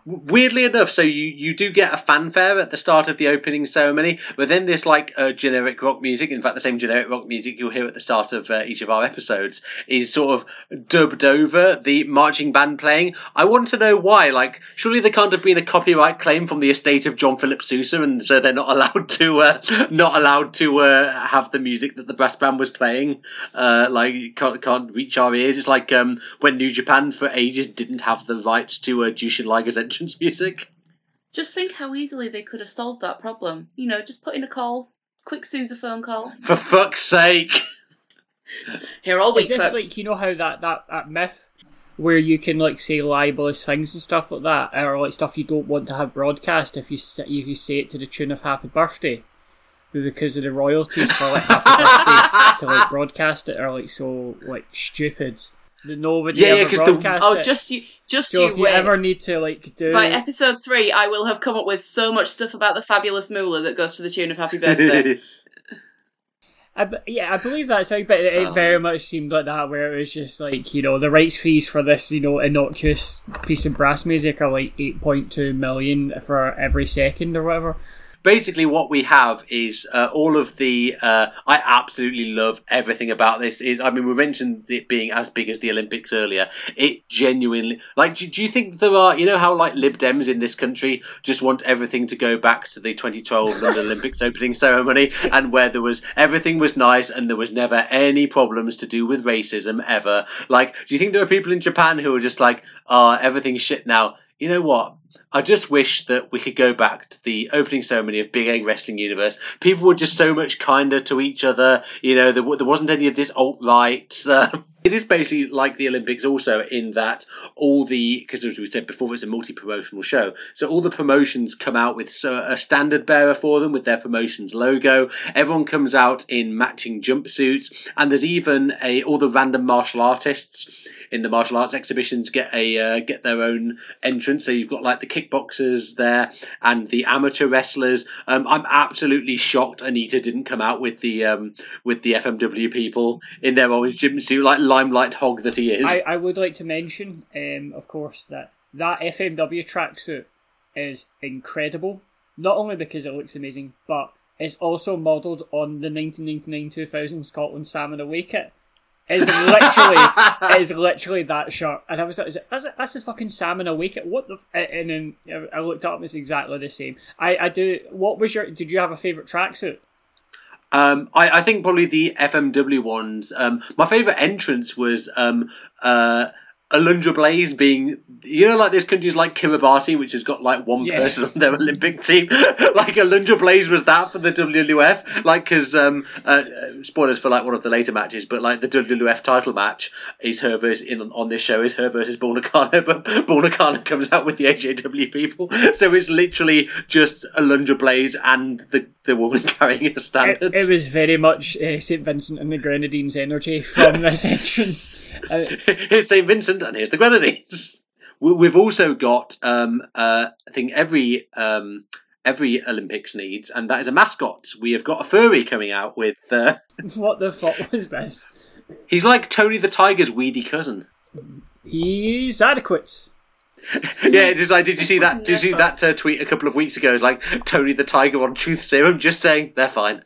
weirdly enough, so you, you do get a fanfare at the start of the opening ceremony, but then this like uh, generic rock music, in fact, the same generic rock music you'll hear at the start of uh, each of our episodes, is sort of dubbed over the marching band playing. I want to know why. Like, surely there can't have been a copyright claim from the estate of John Philip Sousa, and so they're not allowed to uh, not allowed to uh, have the music that the brass band was playing. Uh, like, can't can't reach our ears. It's like um, when New Japan for ages didn't have the rights to uh, Jushin Liger's entrance music. Just think how easily they could have solved that problem. You know, just put in a call, quick sousaphone call. [laughs] For fuck's sake. Here all week, Is this folks. like you know how that, that, that myth where you can like say libelous things and stuff like that, or like stuff you don't want to have broadcast if you s- if you say it to the tune of Happy Birthday, because of the royalties for like Happy Birthday [laughs] to like broadcast it are like so like stupid that nobody Yeah, yeah, ever 'cause the- Oh, it. just you, just so you if you wait. ever need to like do By episode three, I will have come up with so much stuff about the fabulous Moolah that goes to the tune of Happy Birthday. [laughs] I, yeah, I believe that's right, but it, it Oh. very much seemed like that, where it was just like, you know, the rights fees for this, you know, innocuous piece of brass music are like 8.2 million for every second or whatever. Basically what we have is uh, all of the uh, i absolutely love everything about this is i mean we mentioned it being as big as the olympics earlier. It genuinely like do, do you think there are you know how like lib dems in this country just want everything to go back to the 2012 london olympics opening ceremony and where there was everything was nice and there was never any problems to do with racism ever? Like do you think there are people in japan who are just like ah everything's shit now. You know what I just wish that we could go back to the opening ceremony of Big Egg Wrestling Universe. People were just so much kinder to each other. You know, there, there wasn't any of this alt right. Um, [laughs] it is basically like the Olympics, also in that all the because as we said before, it's a multi promotional show. So all the promotions come out with a standard bearer for them with their promotions logo. Everyone comes out in matching jumpsuits, and there's even a all the random martial artists in the martial arts exhibitions get a uh, get their own entrance. So you've got like the kickboxers there and the amateur wrestlers. Um, I'm absolutely shocked Onita didn't come out with the um, with the FMW people in their orange jumpsuit, like limelight hog that he is. I, I would like to mention, um, of course, that that FMW tracksuit is incredible. Not only because it looks amazing, but it's also modelled on the 1999-2000 Scotland Salmon Away kit. It's literally, is literally that shirt. And I was like, is that's, a, that's a fucking Salmon Away kit. What the? F-? And then I looked up, and it's exactly the same. I, I do. What was your? Did you have a favourite tracksuit? Um, I, I think probably the FMW ones. Um, my favourite entrance was um, uh, Alundra Blaze being, you know, like there's countries like Kiribati, which has got like one Yeah. person on their Olympic team. [laughs] like Alundra Blaze was that for the WWF. Like, because, um, uh, spoilers for like one of the later matches, but like the WWF title match is her versus, in, on this show is her versus Bull Nakano, [laughs] but Bull Nakano comes out with the AJW people. [laughs] So it's literally just Alundra Blaze and the, the woman carrying a It, standard. it was very much uh, St Vincent and the Grenadines energy from this entrance. Uh, St. Vincent and here's the Grenadines. [laughs] We- We've also got, um, uh, I think every um, every Olympics needs, and that is a mascot. We have got a furry coming out with. Uh, [laughs] what the fuck was this? he's like Tony the Tiger's weedy cousin. He's adequate. [laughs] Yeah, it is like, did you see that? Did you see that uh, tweet a couple of weeks ago? It's like Tony the Tiger on Truth Serum, just saying they're fine.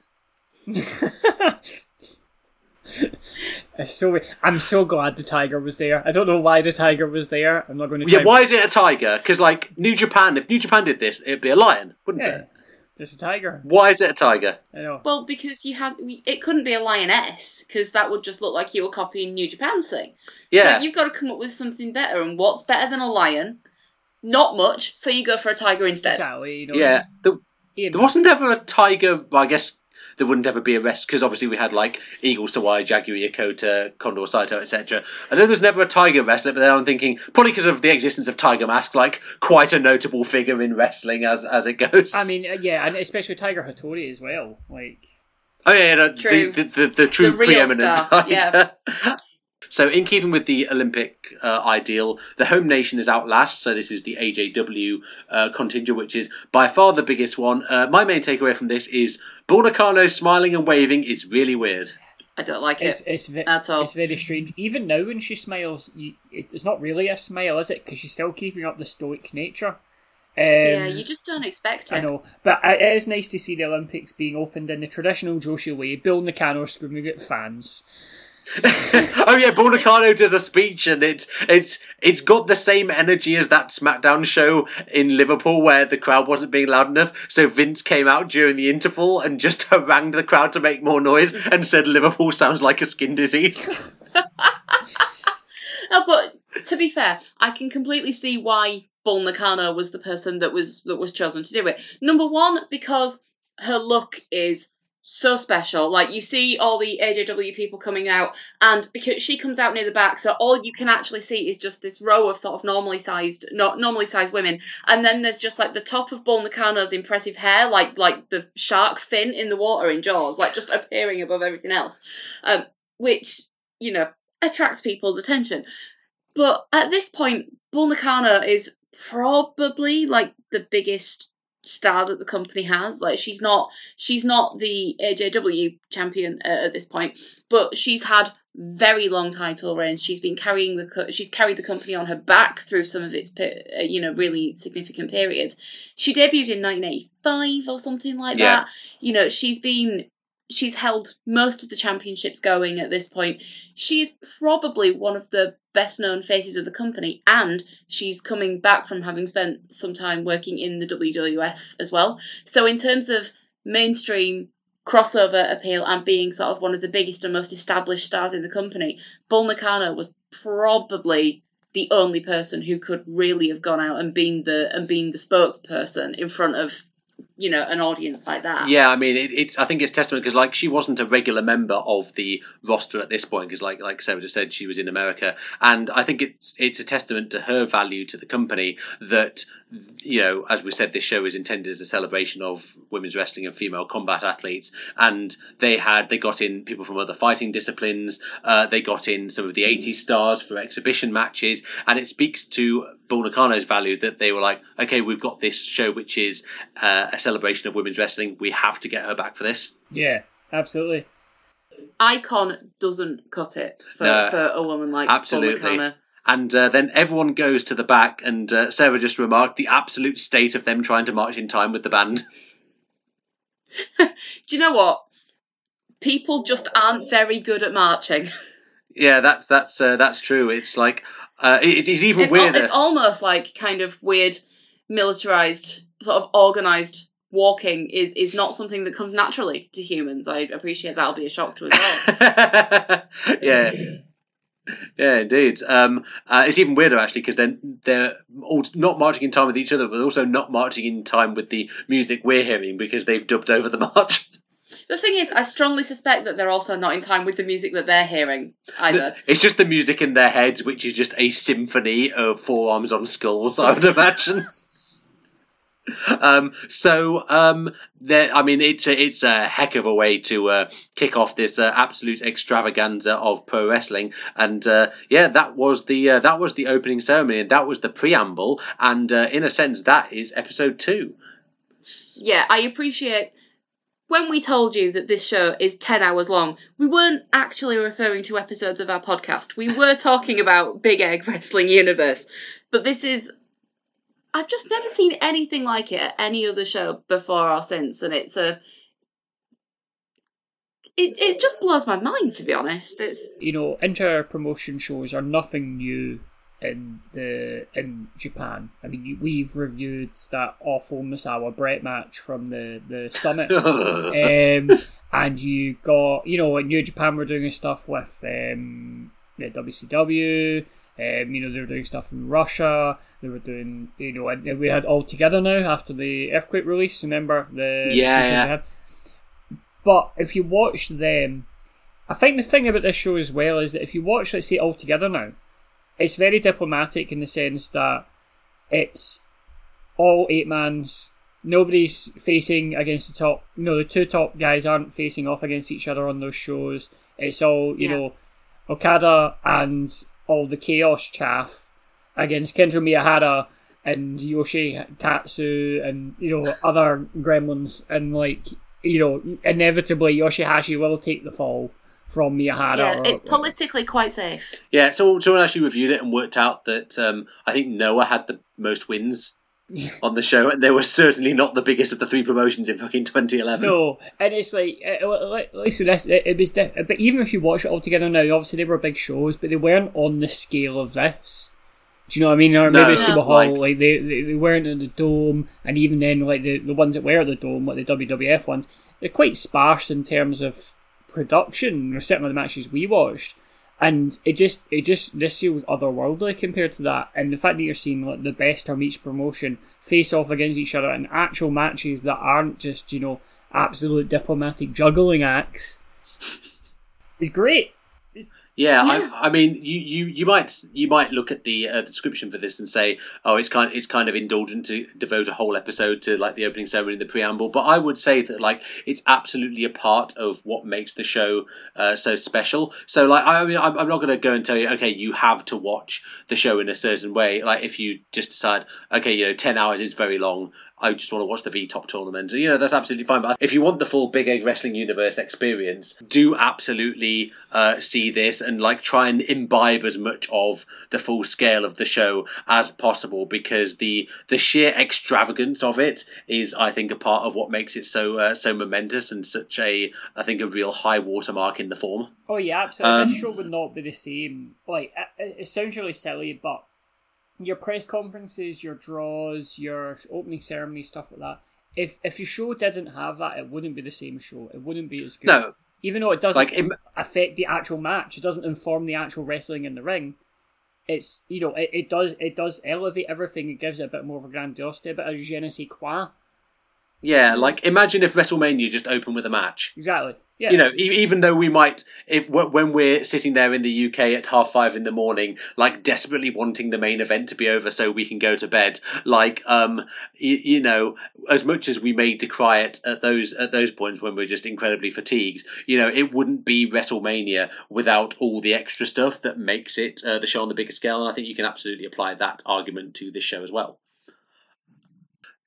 It's so I'm so glad the tiger was there. I don't know why the tiger was there. I'm not going to. Yeah, why is it a tiger? Because like New Japan, if New Japan did this, it'd be a lion, wouldn't Yeah, it? it's a tiger. Why is it a tiger? I know. Well, because you had it couldn't be a lioness because that would just look like you were copying New Japan's thing. Yeah, So you've got to come up with something better. And what's better than a lion? Not much. So you go for a tiger instead. Exactly. You know, yeah. The, There wasn't ever a tiger. Well, I guess there wouldn't ever be a rest because obviously we had like Eagle Sawai, Jaguar Yokota, Condor Saito, etc. I know there's never a tiger wrestler, but then I'm thinking probably because of the existence of Tiger Mask, like quite a notable figure in wrestling as as it goes. I mean, uh, yeah, and especially Tiger Hattori as well. Like, oh yeah, no, True. The, the, the, the true The preeminent star, tiger. [laughs] So, in keeping with the Olympic uh, ideal, the home nation is out last. So, this is the AJW uh, contingent, which is by far the biggest one. Uh, my main takeaway from this is Bull Nakano smiling and waving is really weird. I don't like it's it. it's, ve- At all. it's very strange. Even now, when she smiles, you, it, it's not really a smile, is it? Because she's still keeping up the stoic nature. Um, yeah, you just don't expect it. I know, but it is nice to see the Olympics being opened in the traditional Joshi way. Bull Nakano screaming at fans. [laughs] oh yeah, Bull Nakano does a speech and it's it's it's got the same energy as that SmackDown show in Liverpool where the crowd wasn't being loud enough. So Vince came out during the interval and just [laughs] harangued the crowd to make more noise and said Liverpool sounds like a skin disease. [laughs] But to be fair, I can completely see why Bull Nakano was the person that was that was chosen to do it. Number one, because her look is so special. Like you see all the AJW people coming out, and because she comes out near the back, so all you can actually see is just this row of sort of normally sized, not normally sized women, and then there's just like the top of Bull Nakano's impressive hair, like like the shark fin in the water in Jaws, like just appearing above everything else, um, which you know attracts people's attention. But at this point, Bull Nakano is probably like the biggest star that the company has. Like she's not she's not the AJW champion uh, at this point, but she's had very long title reigns. She's been carrying the she's carried the company on her back through some of its uh, you know really significant periods. She debuted in 1985 or something like yeah. that. You know she's been she's held most of the championships going at this point. She is probably one of the best known faces of the company, and she's coming back from having spent some time working in the WWF as well. So, in terms of mainstream crossover appeal and being sort of one of the biggest and most established stars in the company, Bull Nakano was probably the only person who could really have gone out and been the and been the spokesperson in front of you know an audience like that. Yeah, I mean, it, it's I think it's testament because like she wasn't a regular member of the roster at this point because like like Sarah just said, she was in America, and I think it's it's a testament to her value to the company that you know, as we said, this show is intended as a celebration of women's wrestling and female combat athletes, and they had they got in people from other fighting disciplines, uh, they got in some of the 80 stars for exhibition matches, and it speaks to Bull Nakano's value that they were like, okay, we've got this show which is uh, a celebration of women's wrestling. We have to get her back for this. Yeah, absolutely. Icon doesn't cut it for, no, for a woman like absolutely. And uh, then everyone goes to the back, and uh, Sarah just remarked the absolute state of them trying to march in time with the band. [laughs] Do you know what? People just aren't very good at marching. Yeah, that's that's uh, that's true. It's like uh, it, it's even it's weirder. Al- it's almost like kind of weird, militarized, sort of organized walking is is not something that comes naturally to humans. I appreciate that'll be a shock to us all. [laughs] yeah. Yeah, indeed. Um, uh, it's even weirder actually because then they're all not marching in time with each other, but also not marching in time with the music we're hearing because they've dubbed over the march. The thing is, I strongly suspect that they're also not in time with the music that they're hearing either. It's just the music in their heads, which is just a symphony of forearms on skulls. I would imagine. [laughs] um, so um, there, I mean, it's a, it's a heck of a way to uh, kick off this uh, absolute extravaganza of pro wrestling, and uh, yeah, that was the uh, that was the opening ceremony, and that was the preamble, and uh, in a sense, that is episode two. Yeah, I appreciate when we told you that this show is 10 hours long, we weren't actually referring to episodes of our podcast. We were talking about Big Egg Wrestling Universe. But this is I've just never seen anything like it at any other show before or since, and it's a. It, it just blows my mind, to be honest. It's you know, inter promotion shows are nothing new in the in Japan. I mean, we've reviewed that awful Misawa Bret match from the the summit, [laughs] um, and you got you know in New Japan we're doing stuff with um, the WCW. Um, you know, they were doing stuff in Russia. They were doing, you know, and we had all together now after the earthquake release. Remember the yeah, yeah. But if you watch them, I think the thing about this show as well is that if you watch, let's say, all together now, it's very diplomatic in the sense that it's all eight mans. Nobody's facing against the top. No, the two top guys aren't facing off against each other on those shows. It's all you yeah. know, Okada and all the chaos chaff against Kento Miyahara and Yoshi Tatsu and you know other gremlins and like you know inevitably Yoshihashi will take the fall from Miyahara. Yeah, it's politically quite safe. Yeah, so someone actually reviewed it and worked out that um, I think Noah had the most wins [laughs] on the show, and they were certainly not the biggest of the three promotions in fucking 2011. No, and it's like, uh, listen, this it was, but even if you watch it all together now, obviously they were big shows, but they weren't on the scale of this. Do you know what I mean? Or maybe no, Super Hall, like, like they, they, they weren't in the dome, and even then, like the, the ones that were at the dome, like the WWF ones, they're quite sparse in terms of production, or certainly the matches we watched and it just it just this feels otherworldly compared to that and the fact that you're seeing like the best from each promotion face off against each other in actual matches that aren't just you know absolute diplomatic juggling acts is great. Yeah, Yeah. I, I mean, you, you, you might you might look at the uh, description for this and say, oh, it's kind it's kind of indulgent to devote a whole episode to like the opening ceremony and the preamble. But I would say that like it's absolutely a part of what makes the show uh, so special. So like I mean, I'm, I'm not going to go and tell you, okay, you have to watch the show in a certain way. Like if you just decide, okay, you know, ten hours is very long. I just want to watch the V Top tournament. You know, that's absolutely fine. But if you want the full Big Egg Wrestling Universe experience, do absolutely uh, see this and like try and imbibe as much of the full scale of the show as possible because the the sheer extravagance of it is, I think, a part of what makes it so uh, so momentous and such a I think a real high watermark in the form. Oh yeah, absolutely. Um, this show would not be the same. Like it, it sounds really silly, but your press conferences, your draws, your opening ceremony, stuff like that. If if your show didn't have that, it wouldn't be the same show. It wouldn't be as good. No, Even though it doesn't like affect the actual match, it doesn't inform the actual wrestling in the ring. It's you know it, it does it does elevate everything. It gives it a bit more of a grandiosity, a bit of je ne sais quoi. yeah, like imagine if WrestleMania just opened with a match. Exactly. Yeah. you know, even though we might, if when we're sitting there in the UK at half five in the morning, like desperately wanting the main event to be over so we can go to bed, like, um, you, you know, as much as we may decry it at those at those points when we're just incredibly fatigued, you know, it wouldn't be WrestleMania without all the extra stuff that makes it uh, the show on the bigger scale, and I think you can absolutely apply that argument to this show as well.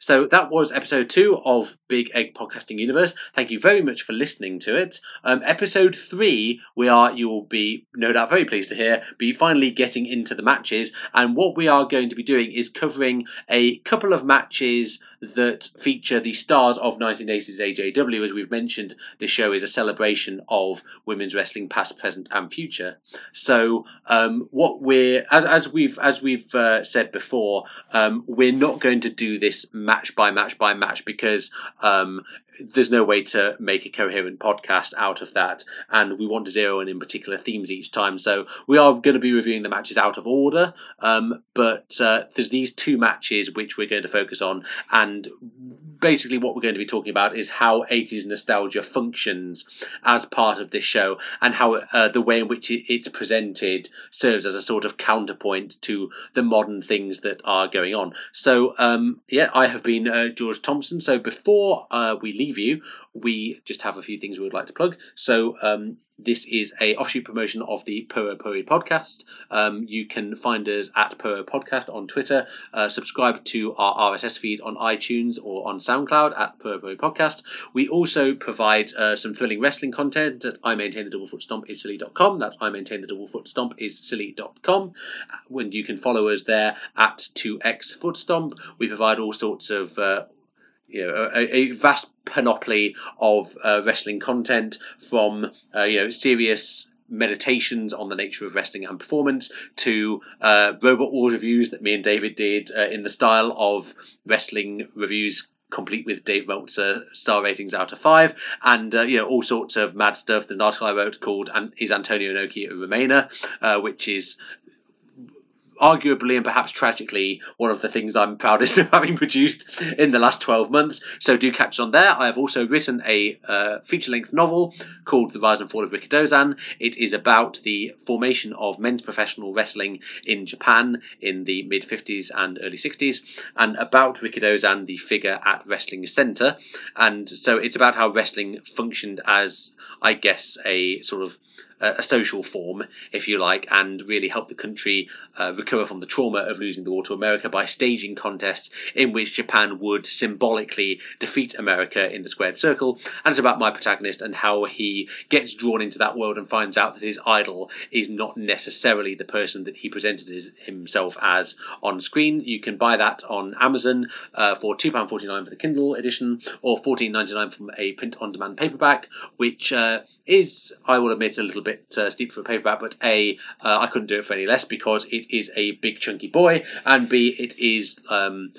So that was episode two of Big Egg Podcasting Universe. Thank you very much for listening to it. Um, episode three, we are, you will be no doubt very pleased to hear, be finally getting into the matches. And what we are going to be doing is covering a couple of matches that feature the stars of 1980s AJW. As we've mentioned, this show is a celebration of women's wrestling, past, present, and future. So, um, what we're as, as we've as we've uh, said before, um, we're not going to do this match by match by match because um, there's no way to make a coherent podcast out of that, and we want to zero in in particular themes each time. So we are going to be reviewing the matches out of order, um, but uh, there's these two matches which we're going to focus on, and basically what we're going to be talking about is how 80s nostalgia functions as part of this show, and how uh, the way in which it's presented serves as a sort of counterpoint to the modern things that are going on. So um, yeah, I have been uh, George Thompson. So before uh, we leave you, we just have a few things we would like to plug. So um, this is a offshoot promotion of the Puro Puri podcast. Um, you can find us at Puro Podcast on Twitter. Uh, subscribe to our RSS feed on iTunes or on SoundCloud at Puro Puri Podcast. We also provide uh, some thrilling wrestling content at I maintain the double foot stomp is silly.com. That's I maintain the double foot stomp is silly.com. When you can follow us there at 2x foot stomp. We provide all sorts of uh, you know, a, a vast panoply of uh, wrestling content from uh, you know serious meditations on the nature of wrestling and performance to uh, robot war reviews that me and David did uh, in the style of wrestling reviews complete with Dave Meltzer star ratings out of five, and uh, you know all sorts of mad stuff. An article I wrote called "An- "Is Antonio Inoki a Remainer," uh, which is arguably and perhaps tragically one of the things I'm proudest [laughs] of having produced in the last 12 months. So do catch on there. I have also written a uh, feature length novel called The Rise and Fall of Rikidozan. It is about the formation of men's professional wrestling in Japan in the mid 50s and early 60s, and about Rikidozan, the figure at Wrestling Center. And so it's about how wrestling functioned as, I guess, a sort of a a social form, if you like, and really helped the country uh, recover from the trauma of losing the war to America by staging contests in which Japan would symbolically defeat America in the squared circle. And it's about my protagonist and how he gets drawn into that world and finds out that his idol is not necessarily the person that he presented himself as on screen. You can buy that on Amazon uh, for £2.49 for the Kindle edition or $14.99 from a print on demand paperback, which uh, is, I will admit, a little bit uh, steep for a paperback, but A, uh, I couldn't do it for any less because it is a big chunky boy, and B, it is. Um,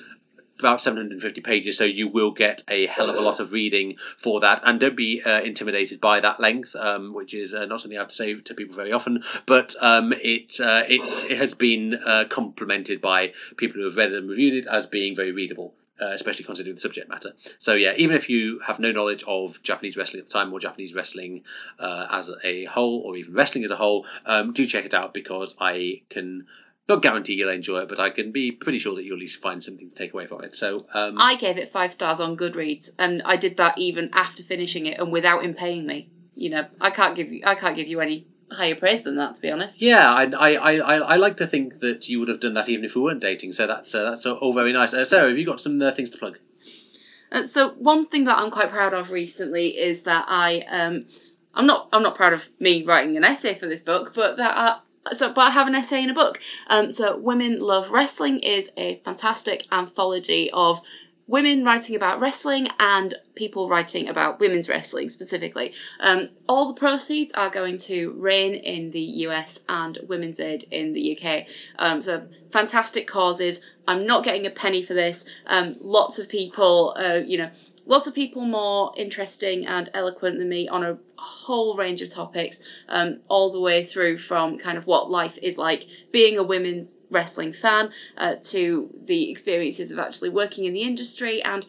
about 750 pages, so you will get a hell of a lot of reading for that. And don't be uh, intimidated by that length, um, which is uh, not something I have to say to people very often. But um, it, uh, it it has been uh, complimented by people who have read it and reviewed it as being very readable. uh, especially considering the subject matter. So yeah, even if you have no knowledge of Japanese wrestling at the time or Japanese wrestling uh, as a whole, or even wrestling as a whole, um, do check it out because I can not guarantee you'll enjoy it, but I can be pretty sure that you'll at least find something to take away from it. So um, I gave it five stars on Goodreads, and I did that even after finishing it and without him paying me. You know, I can't give you I can't give you any higher praise than that, to be honest. Yeah, I, I, I, I like to think that you would have done that even if we weren't dating. So that's uh, that's all very nice. Uh, Sarah, have you got some uh, things to plug? Uh, so one thing that I'm quite proud of recently is that I um I'm not I'm not proud of me writing an essay for this book, but that I, so but I have an essay in a book. Um, so Women Love Wrestling is a fantastic anthology of women writing about wrestling and people writing about women's wrestling specifically. Um, all the proceeds are going to RAINN in the US and Women's Aid in the UK. Um, so fantastic causes. I'm not getting a penny for this. Um, lots of people, uh, you know, lots of people more interesting and eloquent than me on a whole range of topics, um, all the way through from kind of what life is like being a women's wrestling fan uh, to the experiences of actually working in the industry and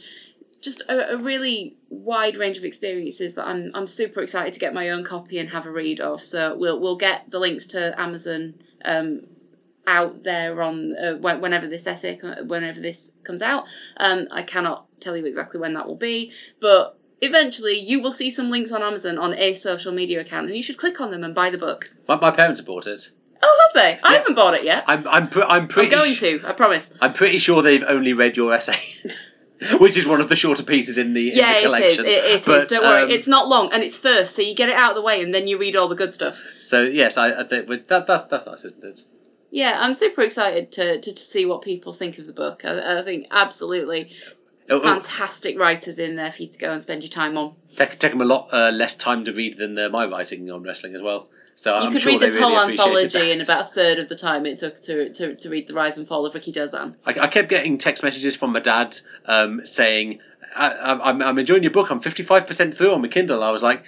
just a, a, really wide range of experiences that I'm I'm super excited to get my own copy and have a read of. So we'll we'll get the links to Amazon um, out there on uh, whenever this essay whenever this comes out. Um, I cannot tell you exactly when that will be, but eventually you will see some links on Amazon on a social media account, and you should click on them and buy the book. My, my parents have bought it. Oh, have they? I haven't bought it yet. I'm I'm, pre- I'm pretty. I'm going to. I promise. I'm pretty sure they've only read your essay. [laughs] Which is one of the shorter pieces in the, yeah, in the collection. it is. It, it but, is. Don't um, worry, it's not long, and it's first, so you get it out of the way, and then you read all the good stuff. So yes, I, I that, that that's nice, isn't it? Yeah, I'm super excited to, to, to see what people think of the book. I, I think absolutely. Fantastic writers in there for you to go and spend your time on. Take, take them a lot uh, less time to read than uh, my writing on wrestling as well. So you I'm could sure read this really whole anthology in about a third of the time it took to, to, to read the rise and fall of Rikidozan. I, I kept getting text messages from my dad um, saying, I, am I'm enjoying your book. I'm 55% through on my Kindle. I was like,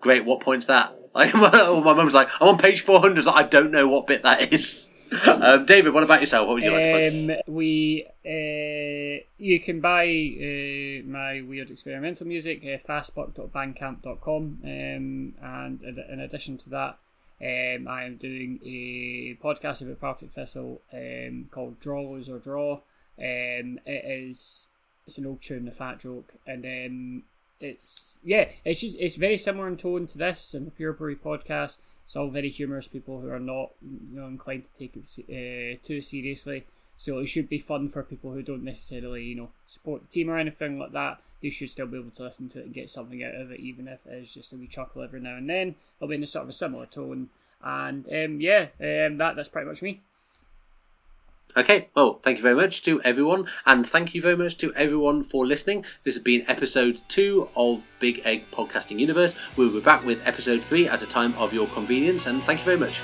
great, what point's that? [laughs] Like, my, my mum was like, I'm on page 400. I don't know what bit that is. [laughs] um, David, what about yourself? What would you like to um, We uh, you can buy uh, my weird experimental music uh, fastbuck.bandcamp.com, um, and in addition to that, um, I am doing a podcast about Partick Thistle um, called Draw Lose or Draw. Um, it is it's an old tune, a fat joke, and um, it's yeah, it's just it's very similar in tone to this and the Puro Puri podcast it's all very humorous people who are not you know inclined to take it uh, too seriously. So it should be fun for people who don't necessarily you know support the team or anything like that. They should still be able to listen to it and get something out of it, even if it is just a wee chuckle every now and then. It'll be in a sort of a similar tone. And um, yeah, um, that that's pretty much me. Okay, well, thank you very much to everyone, and thank you very much to everyone for listening. This has been episode two of Big Egg Podcasting Universe. We'll be back with episode three at a time of your convenience, and thank you very much.